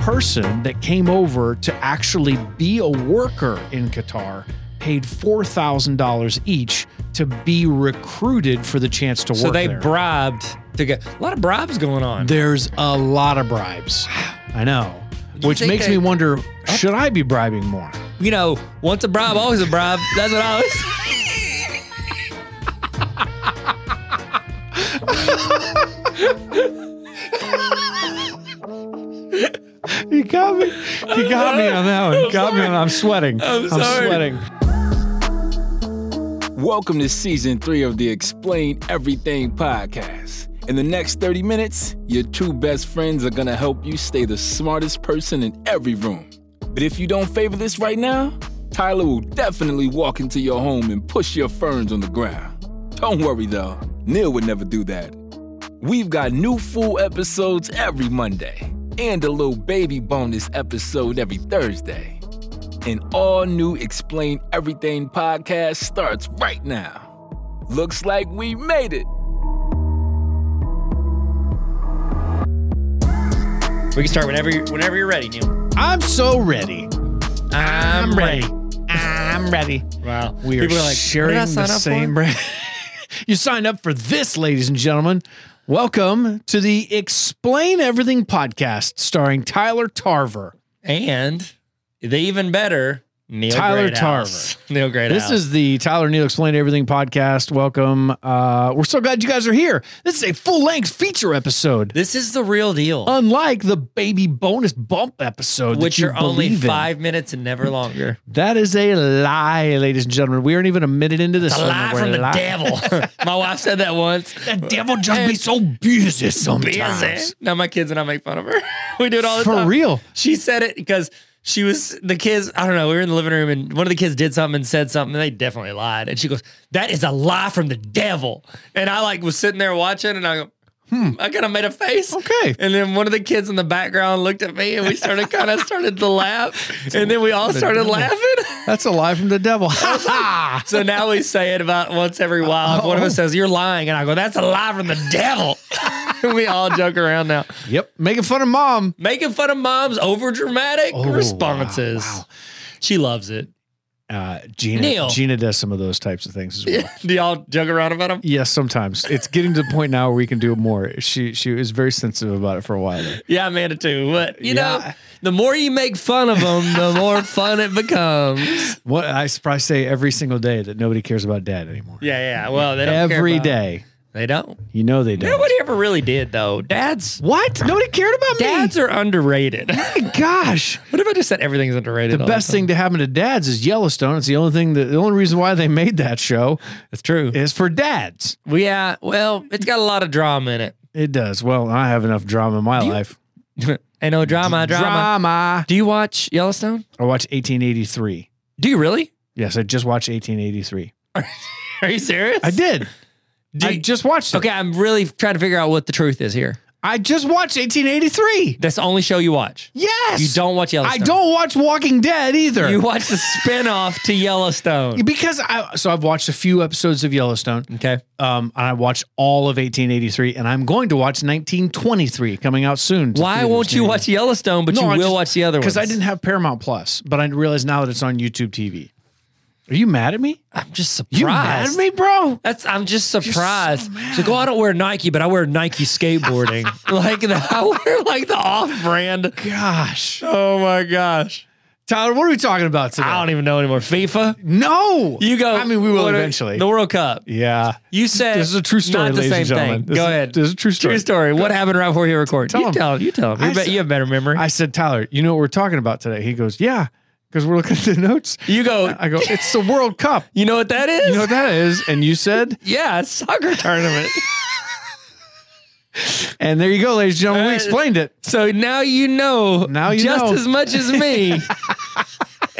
person that came over to actually be a worker in Qatar paid $4,000 each to be recruited for the chance to work. So they there. bribed to get a lot of bribes going on. There's a lot of bribes. I know. you Which makes they- me wonder oh. should I be bribing more? you know, once a bribe, always a bribe. That's what I always say. You got me. You got me on that one. got me on I'm sweating. I'm sorry. sweating. Welcome to season three of the Explain Everything podcast. In the next 30 minutes, your two best friends are gonna help you stay the smartest person in every room. But if you don't favor this right now, Tyler will definitely walk into your home and push your ferns on the ground. Don't worry though, Neil would never do that. We've got new full episodes every Monday and a little baby bonus episode every Thursday. An all new Explain Everything podcast starts right now. Looks like we made it. We can start whenever you're, whenever you're ready, Neil. I'm so ready. I'm ready. I'm ready. Wow. We are People are like, sharing what did I the same for? brand. you signed up for this, ladies and gentlemen. Welcome to the Explain Everything podcast starring Tyler Tarver. And the even better, Neil Tyler Greathouse. Neil Greathouse. This is the Tyler Neil Explain Everything podcast. Welcome. Uh, we're so glad you guys are here. This is a full length feature episode, this is the real deal, unlike the baby bonus bump episode, that which you are only in. five minutes and never longer. That is a lie, ladies and gentlemen. We aren't even a minute into this. A lie we're from the li- devil. My wife said that once. The devil just be so busy sometimes. Busy. Now my kids and I make fun of her. we do it all the For time. real. She said it because she was the kids. I don't know. We were in the living room and one of the kids did something and said something. And they definitely lied. And she goes, "That is a lie from the devil." And I like was sitting there watching, and I go, "Hmm." I kind of made a face. Okay. And then one of the kids in the background looked at me, and we started kind of started to laugh. And then we all started laughing. That's a lie from the devil. So now we say it about once every while. If one of us says, You're lying, and I go, That's a lie from the devil. we all joke around now. yep. Making fun of mom. Making fun of mom's over dramatic Oh, responses. wow, wow. She loves it. Uh, Gina, Neil. Gina does some of those types of things as well. Do y'all joke around about them? Yes, sometimes it's getting to the point now where we can do it more. She she was very sensitive about it for a while. There. Yeah, Amanda too. But you know, the more you make fun of them, the more fun it becomes. What I probably say every single day that nobody cares about dad anymore. Yeah, yeah. Well, they don't care about- day, They don't. you know they don't. Nobody ever really did though. Dads, what? Nobody cared about dads me. are underrated. My gosh, what if I just said everything's underrated? the all best time? thing to happen to dads is Yellowstone. It's the only thing that the only reason why they made that show It's true. is for dads. Well, yeah. Well, it's got a lot of drama in it. It does. Well, I have enough drama in my you- life. Ain't no drama, drama. Drama. Do you watch Yellowstone? I watched 1883. Do you really? Yes, I just watched 1883. Are you serious? I did. Do I you- just watched it. Okay, I'm really trying to figure out what the truth is here. I just watched 1883. That's the only show you watch. Yes. You don't watch Yellowstone. I Yellowstone. don't watch Walking Dead either. You watch the spinoff to Yellowstone. because I so I've watched a few episodes of Yellowstone. Okay. Um, and I watched all of 1883, and I'm going to watch 1923 coming out soon. to Why theaters won't you near watch Yellowstone, but you will watch the other ones? Because I didn't have Paramount Plus, but I realize now that it's on YouTube TV. Are you mad at me? I'm just surprised. You mad at me, bro? That's I'm just so surprised. mad. She's like, oh, I don't wear Nike, but I wear Nike skateboarding. like the, I wear like the off-brand. Gosh, Oh my gosh. Tyler, what are we talking about today? I don't even know anymore. FIFA. No, You go. I mean, we will eventually. The World Cup. yeah, You said this is a true story, Not the ladies same and gentlemen. thing. This Go is- ahead. This is a true story. True story. What happened right before you record? Tell you him. tell him. You tell him. You, bet said- you have better memory. I said, Tyler, you know what we're talking about today? He goes, Yeah, because we're looking at the notes. you go. I go, It's the World Cup. You know what that is? You know what that is? And you said, yeah, it's soccer tournament. and there you go, ladies and gentlemen. We Uh, explained it. so now you know. Now you just know. as much as me.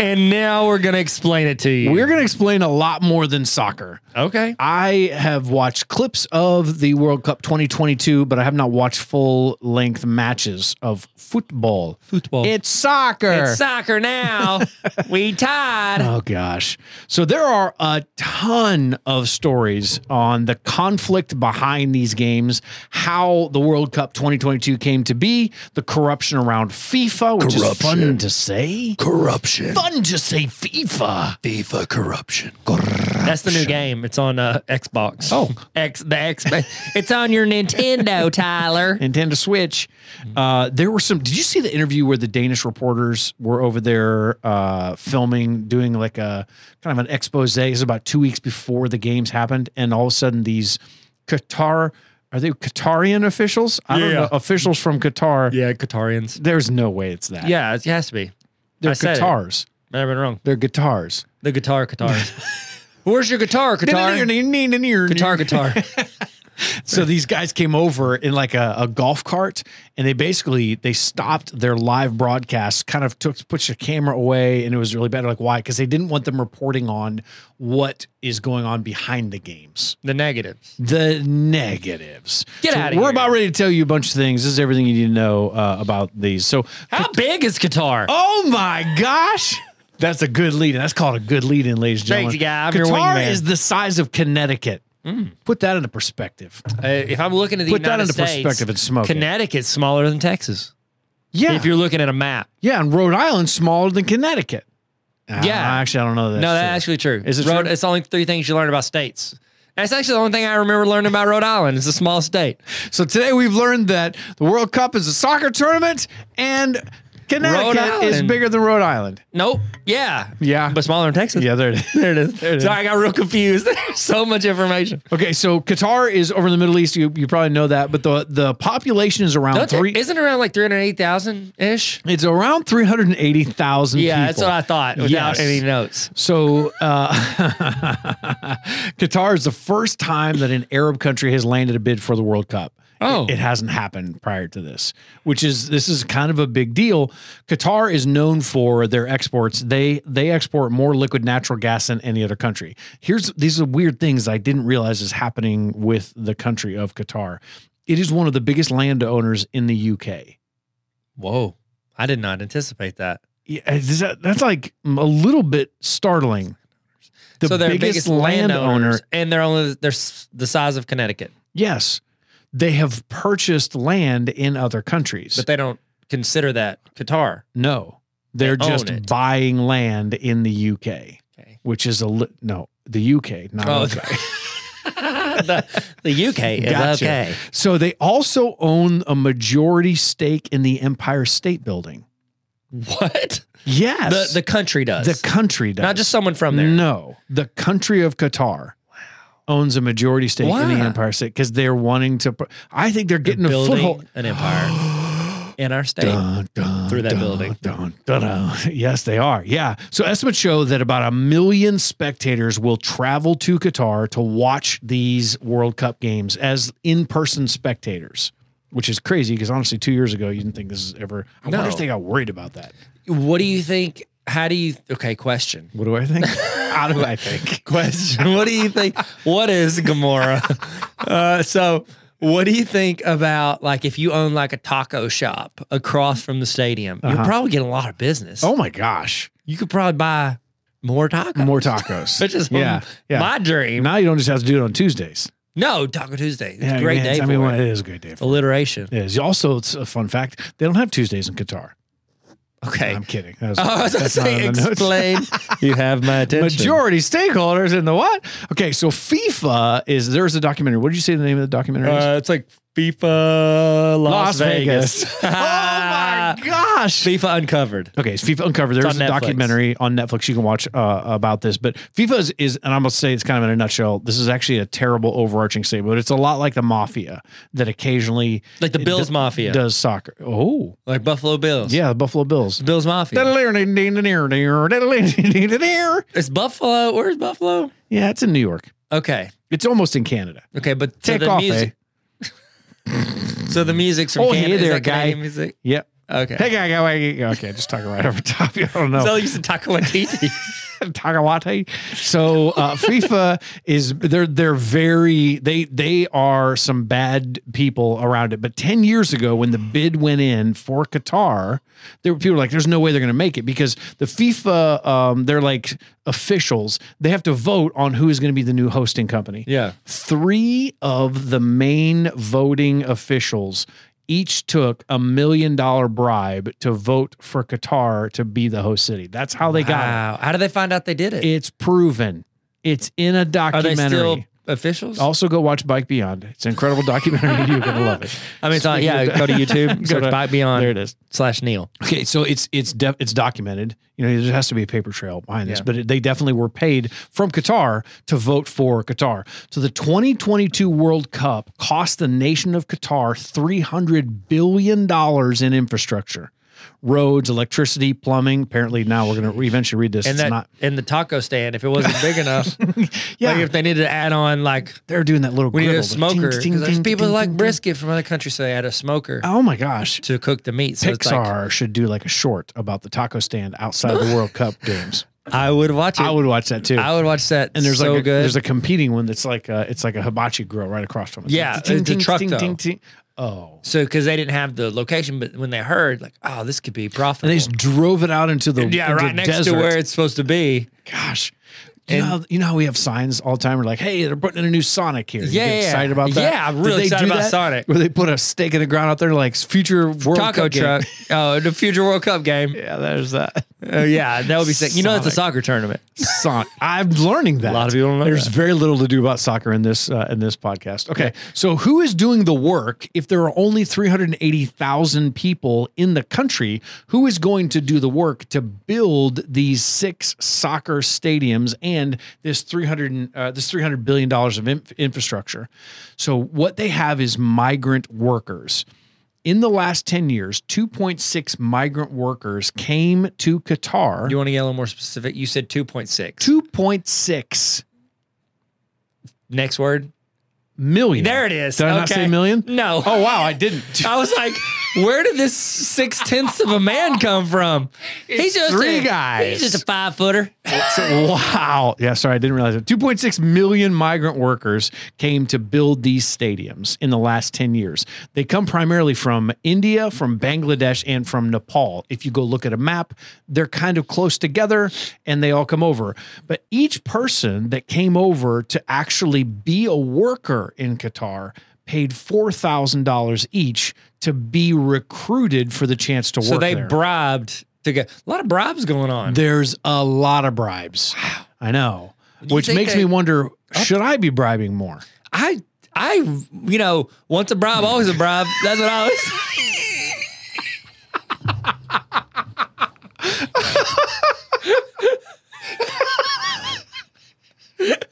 and now we're gonna explain it to you. We're going to explain a lot more than soccer. okay. I have watched clips of the World Cup 2022, but I have not watched full length matches of football. Football. It's soccer. It's soccer now. we tied. Oh gosh. So there are a ton of stories on the conflict behind these games, how the World Cup 2022 came to be, the corruption around FIFA, which is fun to say. Corruption. Fun to say FIFA. FIFA corruption. That's the new game. It's on uh, Xbox. Oh. X the X. it's on your Nintendo, Tyler. Nintendo Switch. Uh, there were some. Did you see the interview where the Danish reporters were over there uh, filming, doing like a kind of an expose? It was about two weeks before the games happened, and all of a sudden these Qatar are they Qatarian officials? I don't know officials from Qatar. Yeah, Qatarians. There's no way it's that. Yeah, it has to be. they're I said guitars. Never been wrong. They're guitars. The guitar guitars. Where's your guitar, guitar? guitar, guitar. So these guys came over in like a, a golf cart, and they basically they stopped their live broadcast, kind of took put the camera away, and it was really bad. Like why? Because they didn't want them reporting on what is going on behind the games, the negatives. the negatives. Get outta We're here. about ready to tell you a bunch of things. This is everything you need to know uh, about these. So, How big is guitar? oh my gosh. That's a good lead. in. That's called a good lead in, ladies and Thanks, gentlemen. guy. I'm your Qatar wingman. is the size of Connecticut. Put that into perspective. Uh, if I'm looking at the Put that United into States, perspective and smoke it. Connecticut's smaller than Texas. Yeah. If you're looking at a map. Yeah, and Rhode Island's smaller than Connecticut. Uh, Yeah. actually, I don't know that. no, that's actually true. Is it Rhode, true? It's only three things you learn about states. That's actually the only thing I remember learning about Rhode Island. It's a small state. so today we've learned that the World Cup is a soccer tournament, and Connecticut is Island. bigger than Rhode Island. Nope. Yeah. Yeah. But smaller than Texas. Yeah, there it is. There it is. There it is. Sorry, I got real confused. So much information. Okay, so Qatar is over in the Middle East. You, you probably know that, but the the population is around Don't three. isn't it around like 308,000 ish? It's around three hundred eighty thousand. Yeah, that's what I thought without Yes. any notes. So, uh, Qatar is the first time that an Arab country has landed a bid for the World Cup. Oh. It, it hasn't happened prior to this, which is this is kind of a big deal. Qatar is known for their exports. They they export more liquid natural gas than any other country. Here's these are weird things I didn't realize is happening with the country of Qatar. It is one of the biggest landowners in the UK. Whoa. I did not anticipate that. Yeah, is that- that's like a little bit startling. The so they're biggest, landowner landowners, and they're only they're the size of Connecticut, Yes, they have purchased land in other countries. but they don't consider that Qatar. no, they're They own just it. buying land in the UK, Okay. which is a li- no, the UK, not Oh, okay. the, the UK is Gotcha. okay. So they also own a majority stake in the Empire State Building. What? Yes, The the country does. the country does Not just someone from there. No, the country of Qatar. Owns a majority stake in the Empire State because they're wanting to. I think they're getting a foothold. an empire in our state. Dun, dun, through that dun, building. Dun, dun. Yes, they are. Yeah. So estimates show that about a million spectators will travel to Qatar to watch these World Cup games as in-person spectators, which is crazy because honestly, two years ago you didn't think this is ever. I wonder if they got worried about that. What do you think? How do you? Okay, question. What do I think? How do I think? Question. What do you think? What is Gamora? Uh, so, what do you think about like if you own like a taco shop across from the stadium? You'll probably get a lot of business. Uh-huh. Oh my gosh, you could probably buy more tacos. more tacos. Which is yeah, yeah. my dream. now you don't just have to do it on Tuesdays. no, Taco Tuesday. It's Yeah, a great yeah, day I for mean, it. it is a great day. For Alliteration. it is. Also, it's a fun fact. They don't have Tuesdays in Qatar. Okay. I'm kidding. That was- I was going to that's say, in explain. you have my attention. Majority stakeholders in the what? Okay, so FIFA is there's a documentary. What did you say the name of the documentary is? Uh, it's like FIFA Las, Las Vegas. Vegas. oh my gosh. FIFA Uncovered. Okay, it's FIFA Uncovered. There's a Netflix. documentary on Netflix you can watch uh, about this. But FIFA is, is, and I'm gonna say it's kind of in a nutshell. This is actually a terrible overarching statement, but it's a lot like the mafia that occasionally Like the Bills do- Mafia. does soccer. Oh, Like Buffalo Bills. yeah, the Buffalo Bills. Bills Mafia. Yeah, It's Buffalo. Where's Buffalo? Yeah, it's in New York. Okay. It's almost in Canada. Okay, but so Take the off, music. So the music's from Oh, Canada. hey there, guy. Music? Yep. Okay. Hey, guy, guy, guy, okay, just talking right over top. you. I don't know. So you said Taco Waititi. So uh, FIFA is they're they're very they they are some bad people around it. But ten years ago, when the bid went in for Qatar, there were people like, "There's no way they're going to make it," because the FIFA um, they're like officials. They have to vote on who is going to be the new hosting company. yeah. Three of the main voting officials each took a million dollar bribe to vote for Qatar to be the host city. That's how they got it. Wow. How did they find out they did it? It's proven. It's in a Are they documentary. still officials? also, go watch Bike Beyond. It's an incredible documentary. You're gonna love it. I mean, it's on, yeah. Go to YouTube, Go search to- Bike Beyond There it is. slash Neil. Okay, so it's it's def- it's documented. You know, there has to be a paper trail behind this, Yeah. but it, they definitely were paid from Qatar to vote for Qatar. So the 2022 World Cup cost the nation of Qatar 300 billion dollars in infrastructure. Roads, electricity, plumbing. Apparently, now we're going to eventually read this. And it's that not. in the taco stand, if it wasn't big enough, Yeah, like if they needed to add on, like they're doing that little. we need a griddle, the ting, smoker. ting, 'cause there's ting, people ting, like ting. brisket from other countries, so they had a smoker Oh my gosh. to cook the meat. So it's like, Pixar should do like a short about the taco stand outside the World Cup games. I would watch it. I would watch that too. I would watch that. and there's so like a, good. there's a competing one that's like a, it's like a hibachi grill right across from it. Yeah, it's a truck, though. Oh, so because they didn't have the location, but when they heard, like, oh, this could be profitable. and they just drove it out into the yeah, into right the next desert. to where it's supposed to be. Gosh, you know, how, you know how we have signs all the time. We're like, hey, they're putting in a new Sonic here. You Yeah, yeah, excited about that. yeah, I'm really excited about that? Sonic. Where they put a stake in the ground out there, like future World Taco Cup game. truck. Oh, the future World Cup game. Yeah, there's that. Oh yeah, that would be sick. You know, it's a soccer tournament. Son, I'm learning that. A lot of people don't know There's that. very little to do about soccer in this uh, in this podcast. Okay, so who is doing the work if there are only 380,000 people in the country? Who is going to do the work to build these six soccer stadiums and this 300 uh, this 300 billion dollars of inf- infrastructure? So what they have is migrant workers. In the last 10 years, 2.6 migrant workers came to Qatar. You want to get a little more specific? You said two point six. 2.6 Next word. million. There it is. Did I not Okay. say million? No. Oh wow, I didn't. I was like, where did this six tenths of a man come from? he's just three a, guys. He's just a five footer. wow. Yeah, sorry, I didn't realize it. 2.6 million migrant workers came to build these stadiums in the last 10 years. They come primarily from India, from Bangladesh, and from Nepal. If you go look at a map, they're kind of close together and they all come over. But each person that came over to actually be a worker in Qatar paid $4,000 each to be recruited for the chance to So work So they there. bribed to get a lot of bribes going on. There's a lot of bribes. I know. you Which makes they- me wonder should I be bribing more? I, I, you know, once a bribe, always a bribe. That's what I always.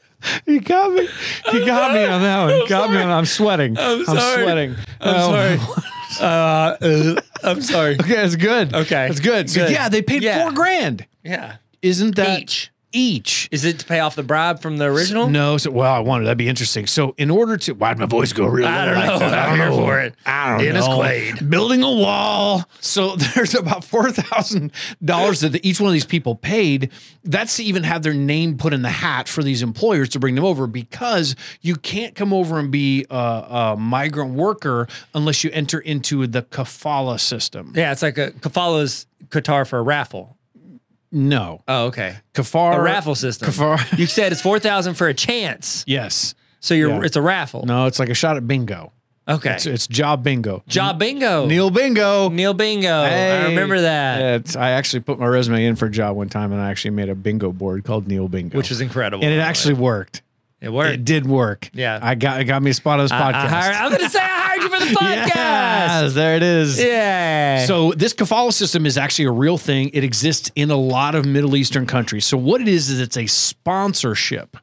You got me. You got me on that one. You got me on that one. I'm sweating. I'm sorry. sweating. I'm Oh. sorry. Uh, uh, I'm sorry. Okay, it's good. Okay. it's good. So Good. yeah, they paid Yeah. four grand. Yeah. Isn't that Each. Each. Is it to pay off the bribe from the original? No, so well, I wanted that'd be interesting. So, in order to, why'd my voice go really? I don't like know. I I'm don't here know. for it. I don't Dennis know. Quaid. building a wall. So there's about four thousand dollars that each one of these people paid. That's to even have their name put in the hat for these employers to bring them over because you can't come over and be a, a migrant worker unless you enter into the kafala system. Yeah, it's like a Kafala's Qatar for a raffle. No, Oh, okay. kafar A raffle system. Kafar. You said it's four thousand for a chance. yes. So you're Yeah. it's a raffle. No, it's like a shot at bingo. Okay. It's, it's job bingo. Job bingo. Neil Bingo. Neil Bingo. I remember that. Yeah, I actually put my resume in for a job one time, and I actually made a bingo board called Neil Bingo, Which was incredible. and it actually worked. It worked. It did work. Yeah. I got it got me a spot on this podcast. I hired, I'm gonna say I hired you for the podcast. Yes, there it is. Yeah. So this kafala system is actually a real thing. It exists in a lot of Middle Eastern countries. So what it is is it's a sponsorship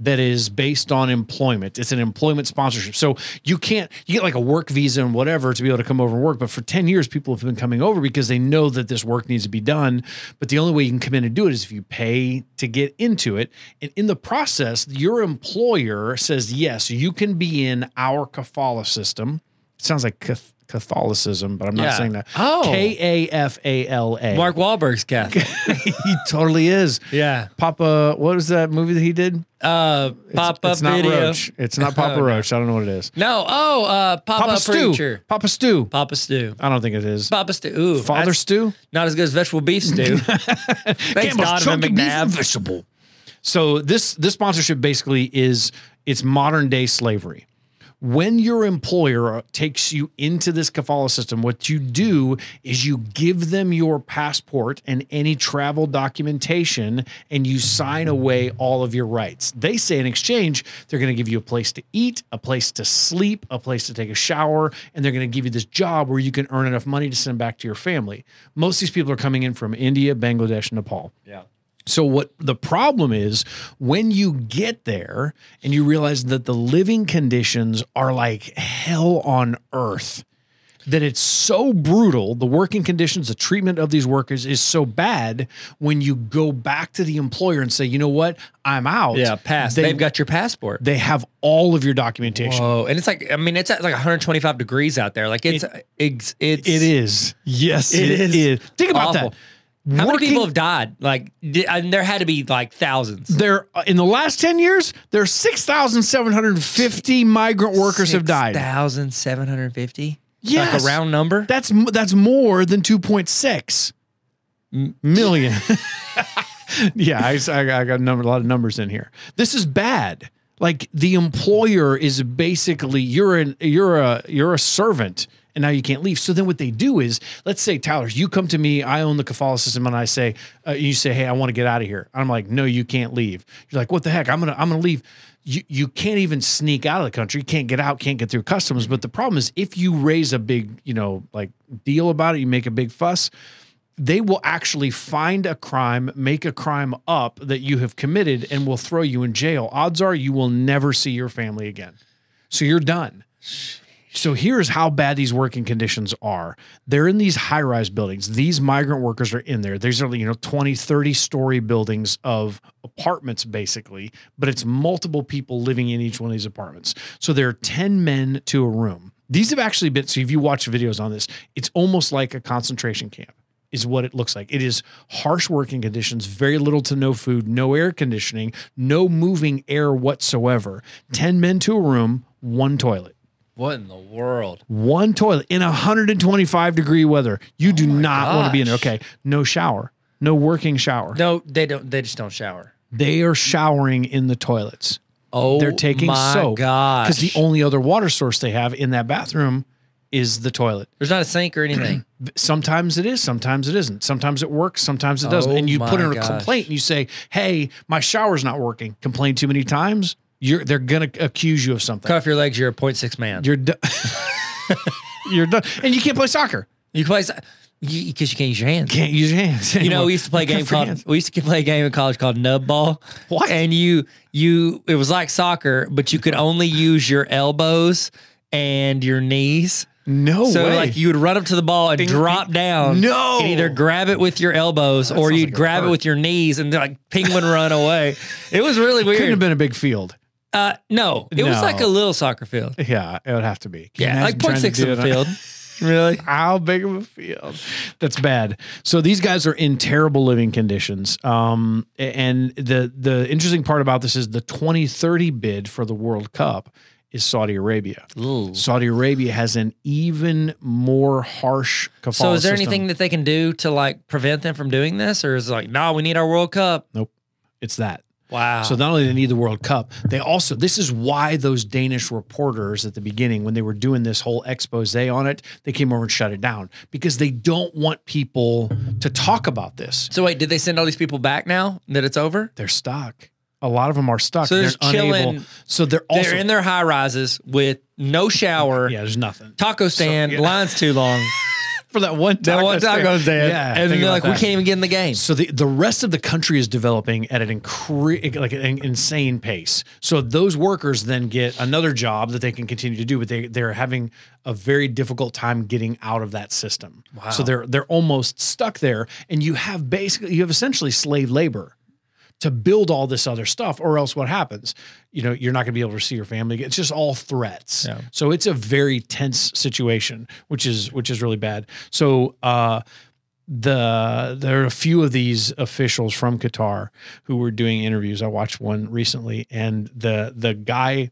that is based on employment. It's an employment sponsorship. So you can't you get like a work visa and whatever to be able to come over and work. But for 10 years, people have been coming over because they know that this work needs to be done. But the only way you can come in and do it is if you pay to get into it. And in the process, your employer says, yes, you can be in our kafala system It sounds like Catholicism, but I'm not Yeah. saying that. Oh. K A F A L A. Mark Wahlberg's Catholic. he totally is. yeah. Papa, what was that movie that he did? Uh, It's- Pop up it's not video. Roach. It's not Papa. Roach. I don't know what it is. No. Oh, uh, Papa, Stew. Preacher. Papa Stew. Papa Stew. I don't think it is. Papa Stew. Ooh, Father that's Stew. Not as good as vegetable beef stew. Thanks, Donovan McNabb. vegetable. So this this sponsorship basically is it's modern day slavery. When your employer takes you into this kafala system, what you do is you give them your passport and any travel documentation, and you sign away all of your rights. They say in exchange, they're going to give you a place to eat, a place to sleep, a place to take a shower, and they're going to give you this job where you can earn enough money to send back to your family. Most of these people are coming in from India, Bangladesh, Nepal. Yeah. So what the problem is when you get there and you realize that the living conditions are like hell on earth. That it's so brutal, the working conditions, the treatment of these workers is so bad when you go back to the employer and say, you know what, I'm out. Yeah, pass. They, have got your passport. they have all of your documentation. Whoa, and it's like I mean, it's at like 125 degrees out there. Like it's it's, it's It is. Yes, It it is is. Think about awful. that. How many Working- people have died? Like, di- and there had to be like thousands. there uh, in the last 10 years, there are 6,750 migrant workers have died. Thousand seven hundred fifty. Yes. like a round number. That's m- that's more than 2.6 million. yeah, I, I, I got a, number, a lot of numbers in here. This is bad. Like the employer is basically you're an you're a you're a servant and now you can't leave. So then what they do is, let's say Tyler, you come to me, I own the system, and I say, uh, you say, hey, I want to get out of here. I'm like, no, you can't leave. You're like, what the heck? I'm gonna I'm gonna leave. You you can't even sneak out of the country. You can't get out, can't get through customs. But the problem is, if you raise a big you know like deal about it, you make a big fuss they will actually find a crime, make a crime up that you have committed, and will throw you in jail. Odds are you will never see your family again. So you're done. So here's how bad these working conditions are. They're in these high rise buildings. These migrant workers are in there. These are, you know, 20, 30 story buildings of apartments, basically, but it's multiple people living in each one of these apartments. So there are 10 men to a room. These have actually been, so if you watch videos on this, it's almost like a concentration camp is what it looks like. It is harsh working conditions, very little to no food, no air conditioning, no moving air whatsoever. 10 men to a room, one toilet. What in the world? One toilet in 125 degree weather. You do oh not want to be in there. gosh. Okay. No shower, no working shower. No, they don't. They just don't shower. They are showering in the toilets. Oh, They're taking my soap. Because the only other water source they have in that bathroom is the toilet. there's not a sink or anything. Sometimes it is, sometimes it isn't. Sometimes it works, sometimes it doesn't. Oh and you put my in a gosh. complaint and you say, "Hey, my shower's not working." Complain too many times, you're they're gonna accuse you of something. Cut off your legs. You're a 0.6 man. You're done. you're done, and you can't play soccer. you play because you, can't use your hands. Can't use your hands. You know, we used to play a game called hands. we used to play a game in college called nub ball. What? And you you it was like soccer, but you could only use your elbows and your knees. No so way. like you would run up to the ball and drop down. No. And either grab it with your elbows or you'd like grab it with your knees and like penguin run away. It was really weird. couldn't have been a big field. Uh, no, it was No. like a little soccer field. Yeah, it would have to be. Can you Yeah, like imagine trying to 0.6 do of a it on- field. Really? How big of a field? That's bad. So these guys are in terrible living conditions. Um, and the the interesting part about this is the 2030 bid for the World Cup is Saudi Arabia. Saudi Arabia has an even more harsh kafala So is there system. anything that they can do to like prevent them from doing this, or is it like, no, we need our World Cup? Nope. It's that. Wow. So not only do they need the World Cup, they also this is why those Danish reporters at the beginning, when they were doing this whole expose on it, they came over and shut it down because they don't want people to talk about this. So wait, did they send all these people back now that it's over? They're stuck. A lot of them are stuck. So they're they're chilling- unable. So they're also They're in their high rises with no shower, yeah. There's nothing taco stand, yeah. lines too long. for that one. That one taco stand. Yeah, and they're about like, we can't even get in the game. So the, the rest of the country is developing at an incre- like an insane pace. So those workers then get another job that they can continue to do, but they they're having a very difficult time getting out of that system. Wow. So they're they're almost stuck there, and you have basically you have essentially slave labor. To build all this other stuff, or else what happens? You know, you're not going to be able to see your family. It's just all threats. Yeah. So it's a very tense situation, which is which is really bad. So uh, the there are a few of these officials from Qatar who were doing interviews. I watched one recently, and the the guy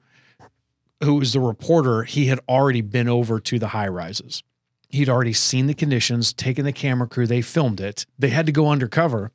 who was the reporter, he had already been over to the high rises. He'd already seen the conditions, taken the camera crew, they filmed it. They had to go undercover.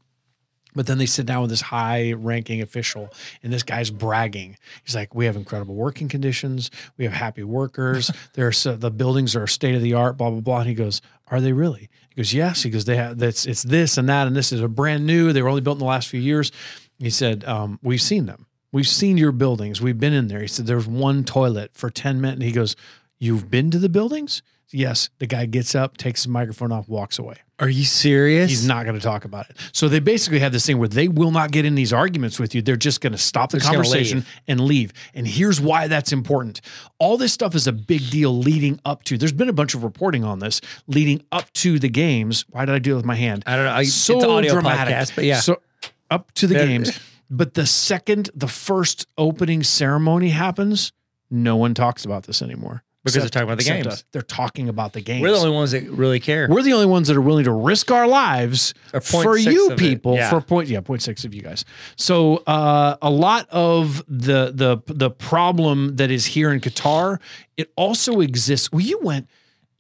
But then they sit down with this high ranking official, and this guy's bragging. He's like, We have incredible working conditions. We have happy workers. There's the buildings are state of the art, blah, blah, blah. And he goes, Are they really? He goes, Yes. He goes, They have that's it's this and that, and this is a brand new. They were only built in the last few years. He said, um, We've seen them. We've seen your buildings. We've been in there. He said, There's one toilet for 10 minutes. And he goes, You've been to the buildings? Yes. The guy gets up, takes his microphone off, walks away. Are you serious? He's not going to talk about it. So they basically have this thing where they will not get in these arguments with you. They're just going to stop the They're conversation leave. and leave. And here's why that's important. All this stuff is a big deal leading up to. There's been a bunch of reporting on this leading up to the games. Why did I do it with my hand? I don't know. I- so it's audio dramatic. podcast, but yeah. So up to the games. But the second the first opening ceremony happens, no one talks about this anymore. Because they're talking about the games. us. They're talking about the games. We're the only ones that really care. We're the only ones that are willing to risk our lives for you people. Yeah. For point, yeah, point six of you guys. So uh, a lot of the the the problem that is here in Qatar, it also exists. Well, you went.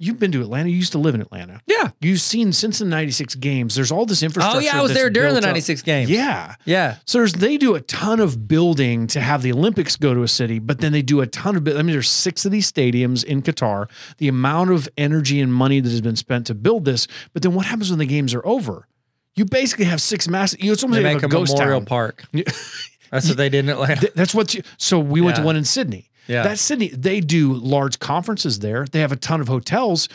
You've been to Atlanta. You used to live in Atlanta. yeah. You've seen since the '96 games. There's all this infrastructure. Oh yeah, I was there during the built up. '96 games. Yeah. Yeah. So there's, they do a ton of building to have the Olympics go to a city, but then they do a ton of. I mean, there's six of these stadiums in Qatar. The amount of energy and money that has been spent to build this, but then what happens when the games are over? You basically have six massive. You know, it's almost They like make a a ghost memorial town. park. That's what they did in Atlanta. That's what you. So we went to one in Sydney. Yeah. That Sydney, they do large conferences there. They have a ton of hotels.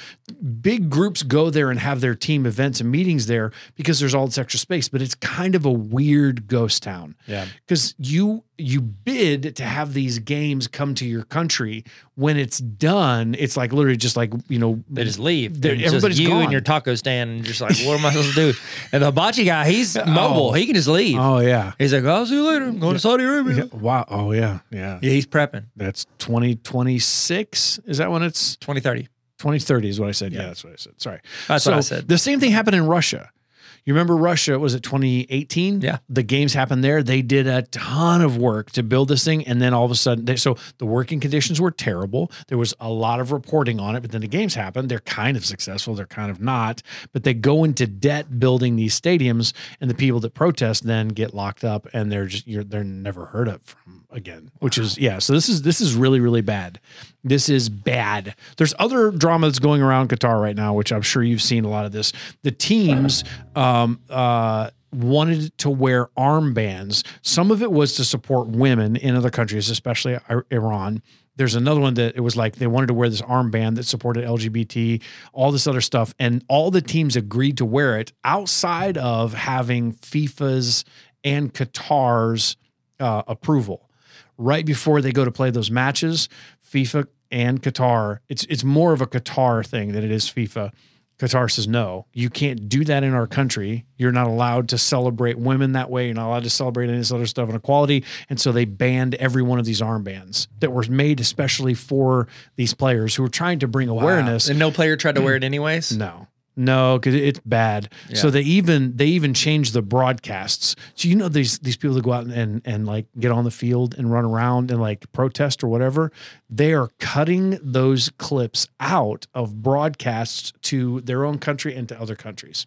Big groups go there and have their team events and meetings there because there's all this extra space. But it's kind of a weird ghost town. Yeah. Because you you bid to have these games come to your country. When it's done, it's like literally just like you know They just leave. They're- And it's just everybody's you gone. and your taco stand, and just like, what am I supposed to do? And the hibachi guy, he's oh. mobile. He can just leave. Oh yeah. He's like, I'll see you later. I'm going to Saudi Arabia. Yeah. Wow. Oh yeah. Yeah. Yeah, he's prepping. That's 2026. Is that when it's 2030. 2030 is what I said. Yeah, Yeah. that's what I said. Sorry. That's so what I said. The same thing happened in Russia. You remember Russia? Was it 2018? Yeah. The games happened there. They did a ton of work to build this thing, and then all of a sudden, they, so the working conditions were terrible. There was a lot of reporting on it, but then the games happened. They're kind of successful. They're kind of not, but they go into debt building these stadiums, and the people that protest then get locked up, and they're just you're they're never heard of from again. Which is yeah. So this is this is really really bad. This is bad. There's other drama that's going around Qatar right now, which I'm sure you've seen a lot of this. The teams uh, um, uh, wanted to wear armbands. Some of it was to support women in other countries, especially Iran. There's another one that it was like they wanted to wear this armband that supported LGBT, all this other stuff. And all the teams agreed to wear it outside of having FIFA's and Qatar's uh, approval right before they go to play those matches, FIFA and Qatar, it's it's more of a Qatar thing than it is FIFA. Qatar says no, you can't do that in our country. You're not allowed to celebrate women that way. You're not allowed to celebrate any of this other stuff in equality. And so they banned every one of these armbands that were made especially for these players who were trying to bring awareness. And no player tried to wear it anyways. No, no, because it's bad. So they even they even change the broadcasts. So you know these these people that go out and, and and like get on the field and run around and like protest or whatever, they are cutting those clips out of broadcasts to their own country and to other countries.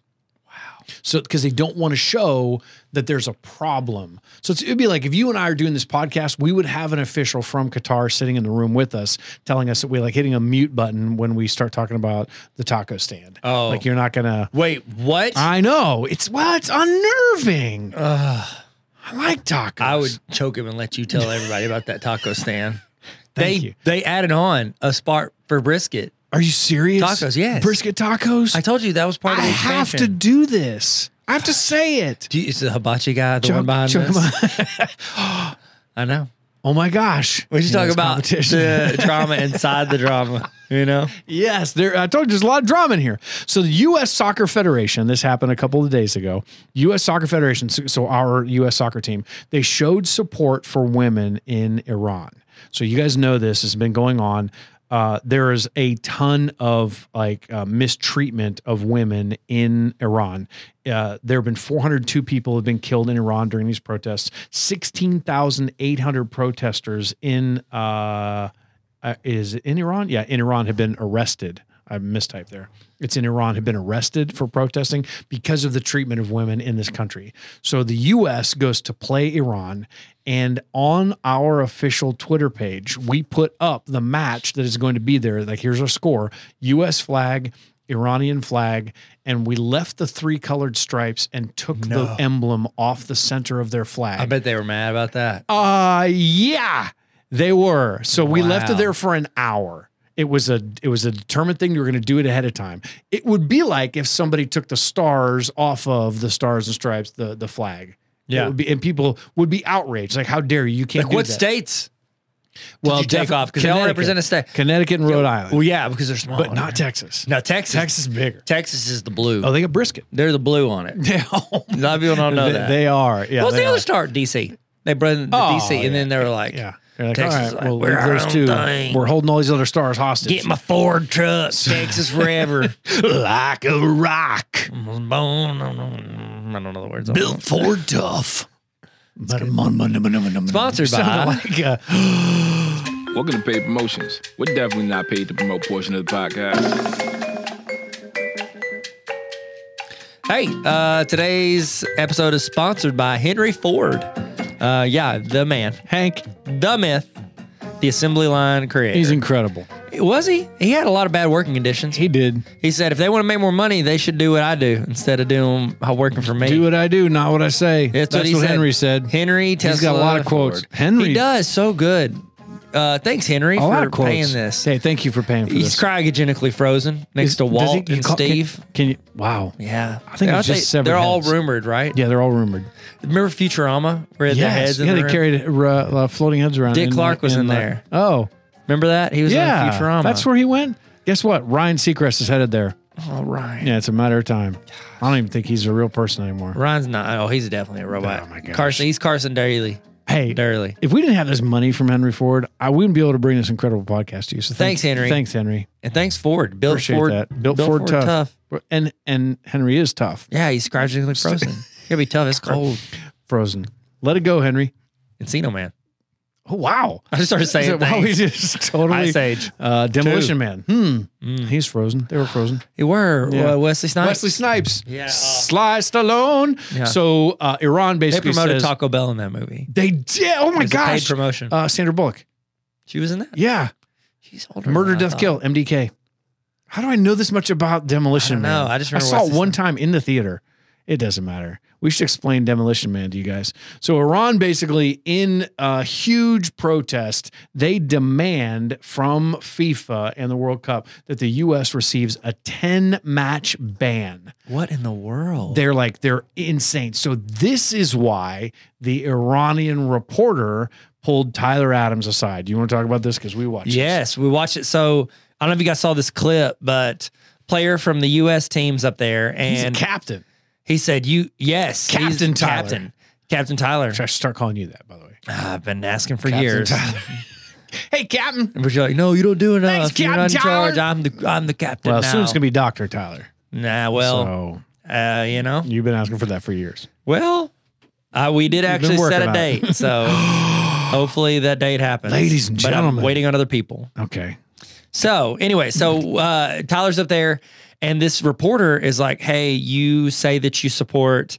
So, because they don't want to show that there's a problem. So it'd be like if you and I are doing this podcast, we would have an official from Qatar sitting in the room with us, telling us that we're like hitting a mute button when we start talking about the taco stand. Oh. like you're not gonna. Wait, what? I know it's well, it's unnerving. I like tacos. I would choke him and let you tell everybody about that taco stand. they Thank you. they added on a spot for brisket. Are you serious? Tacos, yes. Brisket tacos. I told you that was part of the I expansion. have to do this. I have to say it. Do you, is the hibachi guy the one behind this? I know. Oh my gosh. We should Yeah, talk about competition. the drama inside the drama. You know, Yes, there. I told you there's a lot of drama in here. So the U.S. Soccer Federation, this happened a couple of days ago. U.S. Soccer Federation, so- so our U.S. soccer team, they showed support for women in Iran. So you guys know this has been going on. Uh, there is a ton of like uh, mistreatment of women in Iran. Uh, there have been 402 people have been killed in Iran during these protests. 16,800 protesters in uh, uh, is in Iran? Yeah, in Iran have been arrested. I mistyped there. It's in Iran have been arrested for protesting because of the treatment of women in this country. So the U.S. goes to play Iran, and on our official Twitter page, we put up the match that is going to be there. Like here's our score: U.S. flag, Iranian flag, and we left the three colored stripes and took the emblem off the center of their flag. I bet they were mad about that. Uh yeah, they were. So we left it there for an hour. It was a it was a determined thing. You were going to do it ahead of time. It would be like if somebody took the stars off of the stars and stripes, the the flag. Yeah. It would be, and people would be outraged. Like, how dare you? You can't Like what that. states? Well, you take off off? 'Cause they all represent a state. Connecticut and Rhode Island, Well, yeah, because they're small. but not Texas. No, Texas. Texas is bigger. Texas is the blue. Oh, they got brisket. They're the blue on it. Yeah, A lot of people don't know they, that. they are. Yeah, What's they the other star? DC. They brought the Oh, DC, and yeah. then they were like, Yeah. They're like, Texas all is like, well, we're leave those two. thing. We're holding all these other stars hostage. "Get my Ford truck, Texas forever." like a rock. I don't know the words. Built Ford tough. Sponsored by. like uh, Welcome to Paid Promotions. We're definitely not paid to promote portion of the podcast. Hey, uh, today's episode is sponsored by Henry Ford. Uh, yeah, the man, Hank. The myth, the assembly line creator. He's incredible. Was he? He had a lot of bad working conditions. He did. He said if they want to make more money, they should do what I do instead of doing uh, working for me. Do what I do, not what I say. That's, what, he what said. Henry said. Henry Tesla. He's got a lot of quotes. Ford. Henry- he does so good. Uh, thanks, Henry, a for lot of quotes. paying this. Hey, thank you for paying for this. He's this. cryogenically frozen next Is- to does Walt he- and can- Steve. Can, you? Wow. yeah, I think Aren't it's just they, severed They're all heads. rumored, right? Yeah, they're all rumored. Remember Futurama? Where their heads in yeah, the they room? carried uh, uh, floating heads around. Dick Clark was in the- there. Oh, Remember that? He was yeah. in Futurama. That's where he went. Guess what? Ryan Seacrest is headed there. All right. Yeah, it's a matter of time. I don't even think he's a real person anymore. Ryan's not. Oh, he's definitely a robot. Oh, my gosh. Carson. He's Carson Daly. Hey, Daly. if we didn't have this money from Henry Ford, I wouldn't be able to bring this incredible podcast to you. So Thanks, Henry. Thanks, Henry. And thanks Ford. Built Appreciate Ford. that. Built, Ford, tough. And and Henry is tough. Yeah, he's cryogenically frozen. He'll be tough. It's cold. Frozen. Let it go, Henry. Encino Man. Oh wow. I just started saying wow, we things. just totally Ice Age. uh, Demolition Man. Hmm. Mm. He's frozen. They were frozen. They were Yeah. uh, Wesley Snipes. Wesley Snipes. Yeah, uh, Sly Stallone. Yeah. So uh, Iran They basically promoted says Taco Bell in that movie. they did. Oh my It was a paid promotion. Uh, Sandra Bullock. she was in that. Yeah. She's older. Murder, than Death, thought. Kill. MDK. How do I know this much about Demolition I don't know. Man? I just I remember saw it Wesley one time in the theater. It doesn't matter. We should explain Demolition Man to you guys. So Iran basically in a huge protest, they demand from FIFA and the World Cup that the US receives a 10 match ban. What in the world? They're like they're insane. So this is why the Iranian reporter pulled Tyler Adams aside. Do you want to talk about this cuz we watched this. Yes, we watched it. So I don't know if you guys saw this clip, but player from the U.S. team's up there, He's a and captain. He said, "You yes, he's Captain Tyler. Captain, Captain Tyler." Should I start calling you that, by the way? I've been asking for Captain years. Tyler. hey, Captain. But you're like, no, you don't do enough. Thanks, You're not in Captain charge. Tyler." I'm the I'm the captain Well, now. soon it's gonna be Doctor Tyler. nah, well, so uh, you know, you've been asking for that for years. well, uh, we did been actually set a on it. date, so hopefully that date happens. Ladies and But I'm gentlemen. waiting on other people. Okay. So anyway, so uh, Tyler's up there, and this reporter is like, "Hey, you say that you support."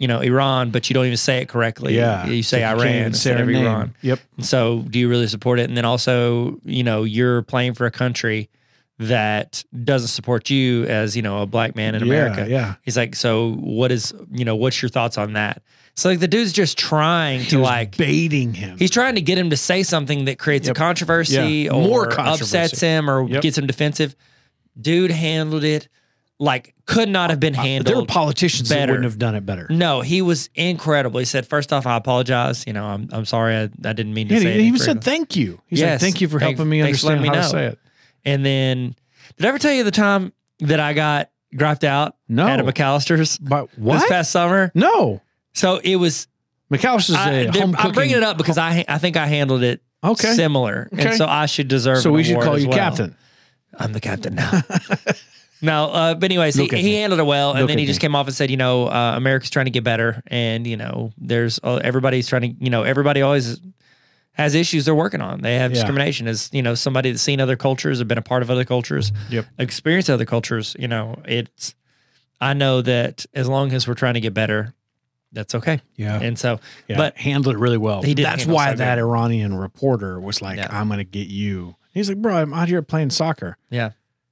You know Iran, but you don't even say it correctly. Yeah. you say So Iran instead of. Iran. Yep. So, do you really support it? And then also, you know, you're playing for a country that doesn't support you as, you know, a black man in America. yeah. He's like, so what is, you know, what's your thoughts on that? So, like, the dude's just trying He to, like, baiting him. he's trying to get him to say something that creates Yep. a controversy Yeah, or more upsets him or Yep. gets him defensive. Dude handled it like could not have been handled. There were politicians that wouldn't have done it better. no, he was incredible. He said, first off, I apologize. You know, I'm I'm sorry. I, I didn't mean to Yeah, say he anything even said thank you. Like, Yes. thank you for Thank- helping me understand letting how me to say it. And then, did I ever tell you the time that I got griped out No. at a McAllister's But what? this past summer? no. So it was. McAllister's I, a home I'm bringing it up because I I think I handled it Okay. similar, Okay. and so I should deserve. So we should call you well. captain. I'm the captain now. no, uh, but anyways, he, he handled it well, and Look then he just me. came off and said, you know, uh, America's trying to get better, and you know, there's uh, everybody's trying to, you know, everybody always has issues they're working on. They have Yeah. discrimination as you know somebody that's seen other cultures, have been a part of other cultures, Yep. experienced other cultures. You know, it's. I know that as long as we're trying to get better, that's okay. Yeah. And so, Yeah, but handled it really well. He did That's why so that. Iranian reporter was like, Yeah. "I'm going to get you." He's like, "Bro, I'm out here playing soccer. yeah,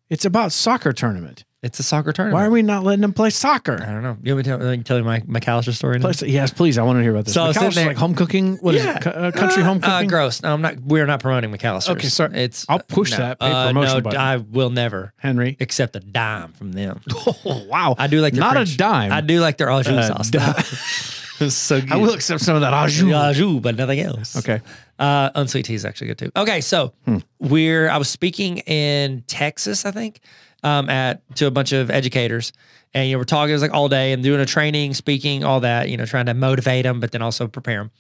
It's about soccer tournament. it's a soccer tournament. Why are we not letting them play soccer? I don't know. You want me to tell, tell you my McAlister story? now? Yes, please. I want to hear about this. So McAlister's like home cooking. What is Yeah. it? Co- uh, country home Uh, gross. No, I'm not. We're not promoting McAlister's. Okay, sorry. It's I'll push no. that, pay Uh, promotion no, button. I will never Henry. accept a dime from them. Oh wow! I do like their not French- a dime. I do like their au jus Uh, sauce. so good. I will accept some of that au jus. Au jus, but nothing else. Okay. Uh, unsweet tea is actually good too. Okay, so Hmm. we're I was speaking in Texas, I think, um, at to a bunch of educators, and you know we're talking it was like all day and doing a training, speaking, all that, you know, trying to motivate them, but then also prepare them.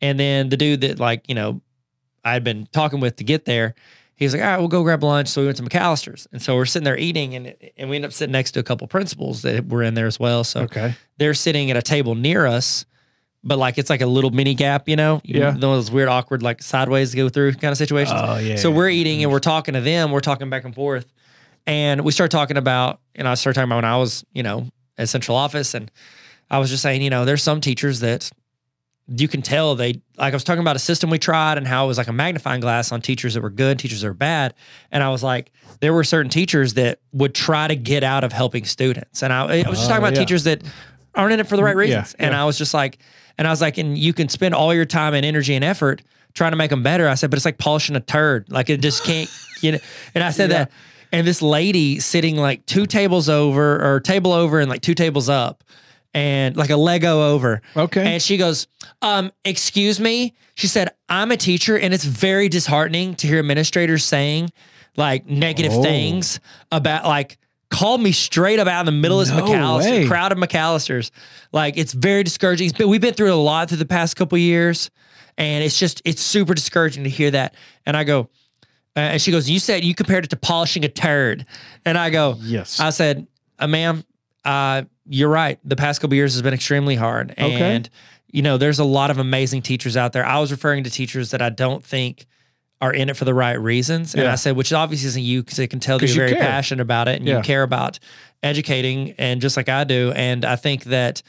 And then the dude that like you know I had been talking with to get there, he was like, all right, we'll go grab lunch. So we went to McAlister's, and so we're sitting there eating, and and we end up sitting next to a couple principals that were in there as well. So Okay. they're sitting at a table near us, but like it's like a little mini gap, you know? Yeah. Those weird, awkward, like sideways go through kind of situations. Oh yeah. so we're eating and we're talking to them, we're talking back and forth. And we start talking about, and I started talking about when I was, you know, at central office. And I was just saying, you know, there's some teachers that you can tell they like I was talking about a system we tried and how it was like a magnifying glass on teachers that were good, teachers that were bad. And I was like, there were certain teachers that would try to get out of helping students. And I, I was just Oh, talking about yeah. teachers that aren't in it for the right Yeah, reasons. And yeah. I was just like, and I was like, and you can spend all your time and energy and effort trying to make them better. I said, but it's like polishing a turd. Like it just can't, you know. And I said Yeah. that. And this lady sitting like two tables over or table over and like two tables up and like a Lego over. Okay. And she goes, um, excuse me. She said, I'm a teacher and it's very disheartening to hear administrators saying like negative Oh. things about like called me straight up out in the middle of this No McAlister way. crowd of McAlisters. Like it's very discouraging. It's been, we've been through a lot through the past couple years. And it's just, it's super discouraging to hear that. And I go, uh, and she goes, You said you compared it to polishing a turd. And I go, Yes. I said, uh, Ma'am, uh, you're right. The past couple years has been extremely hard. Okay. And, you know, there's a lot of amazing teachers out there. I was referring to teachers that I don't think are in it for the right reasons. And Yeah. I said, which obviously isn't you because I can tell that you're you very passionate about it and Yeah. you care about educating and just like I do. And I think that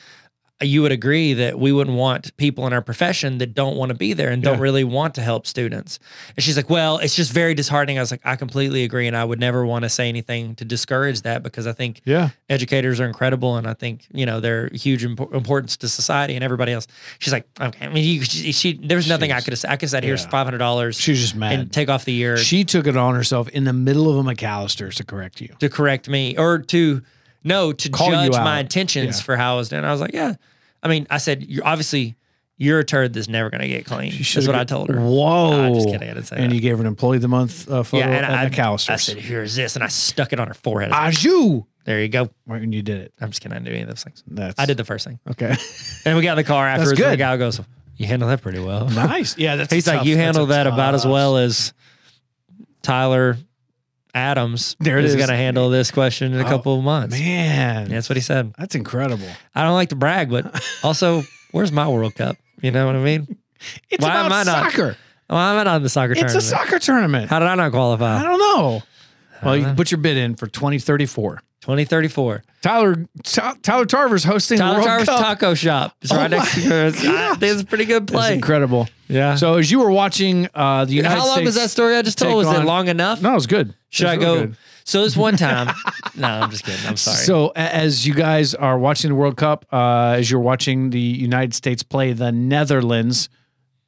you would agree that we wouldn't want people in our profession that don't want to be there and don't really want to help students. And she's like, well, it's just very disheartening. I was like, I completely agree. And I would never want to say anything to discourage that because I think yeah. educators are incredible. And I think, you know, they're huge impo- importance to society and everybody else. She's like, okay. I mean, you, she, she, there's nothing I could have said. I could have said, here's Yeah. $500 She was just mad. and take off the year she took it on herself in the middle of a McAlister's to correct you. to correct me or to no to Call judge my intentions Yeah. for how I was doing. I was like, yeah. I mean, I said, you're obviously you're a turd that's never going to get clean. That's what I told her. Whoa. I'm just kidding. I didn't say and that. you gave her an employee of the month uh, photo yeah, and at I, McAlister's. I said, here's this, and I stuck it on her forehead. Ajou. there you go. Right when you did it. I'm just kidding. I didn't do any of those things. That's I did the first thing, Okay. and we got in the car afterwards. good. And the guy goes, "You handled that pretty well." nice. Yeah, that's He's like, tough- "You handled that about as well as Tyler Adams There is is. going to handle this question in a Oh, couple of months." Man, That's what he said. that's incredible. I don't like to brag, but also, where's my World Cup? You know what I mean? It's Why about am I not- soccer. Why am I not in the soccer It's a soccer tournament. How did I not qualify? I don't know. Well, you know. can put your bid in for 2034. 2034. Tyler Ty- Tyler Tarver's hosting Tyler World Tarver's Cup. Taco Shop. It's Oh right next to yours. I think it's a pretty good play. incredible. Yeah. So as you were watching uh, the United How long States, was that story I just told? Was it long enough? No, it was good. Should It I go? good. So this one time. no, I'm just kidding. I'm sorry. So as you guys are watching the World Cup, uh, as you're watching the United States play the Netherlands,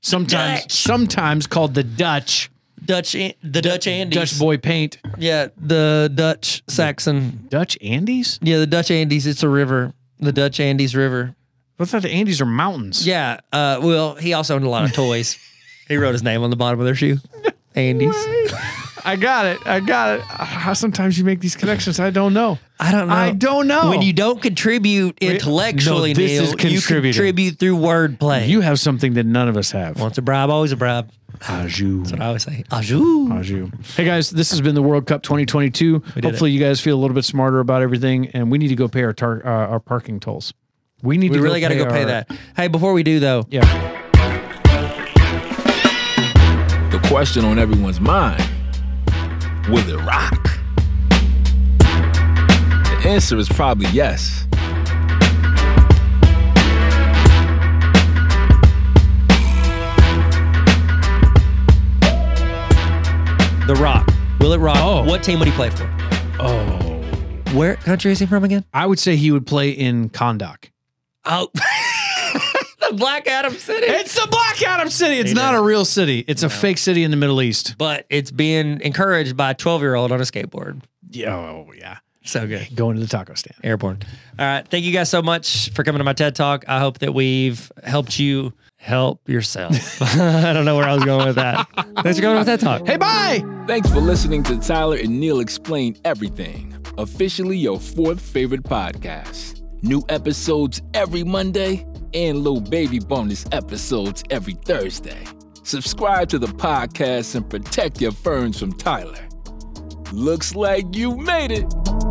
sometimes Dutch. sometimes called the Dutch. Dutch, the Dutch Andes. Dutch boy paint. Yeah, the Dutch Saxon. Dutch Andes? Yeah, the Dutch Andes. It's a river. The Dutch Andes River. I thought the Andes are mountains. Yeah. Uh, well, he also owned a lot of toys. he wrote his name on the bottom of their shoe. Andes. I got it. I got it. How sometimes you make these connections? I don't know. I don't know. I don't know. When you don't contribute intellectually, no, this Neil, is you contribute through wordplay. You have something that none of us have. Once a bribe, always a bribe. Ajou. That's What I always say. Ajou. Ajou. Hey guys, this has been the World Cup 2022. did Hopefully, you guys feel a little bit smarter about everything, and we need to go pay our tar- uh, our parking tolls. We need We to really got to go pay our- that. Hey, before we do though, Yeah. The question on everyone's mind will it rock? The answer is probably yes. The Rock. Will it rock? Oh. What team would he play for? Oh, Where country is he from again? I would say he would play in Kahndaq. Oh, the Black Adam City. It's the Black Adam City. It's He not did. a real city. It's a fake city in the Middle East. but it's being encouraged by a 12 year old on a skateboard. Yeah, oh yeah. So good. Going to the taco stand. Airborne. All right. Thank you guys so much for coming to my TED Talk. I hope that we've helped you help yourself. I don't know where I was going with that. Thanks for going with that Talk. Hey, bye. Thanks for listening to Tyler and Neil Explain Everything, officially your fourth favorite podcast. New episodes every Monday and little baby bonus episodes every Thursday. Subscribe to the podcast and protect your ferns from Tyler. Looks like you made it.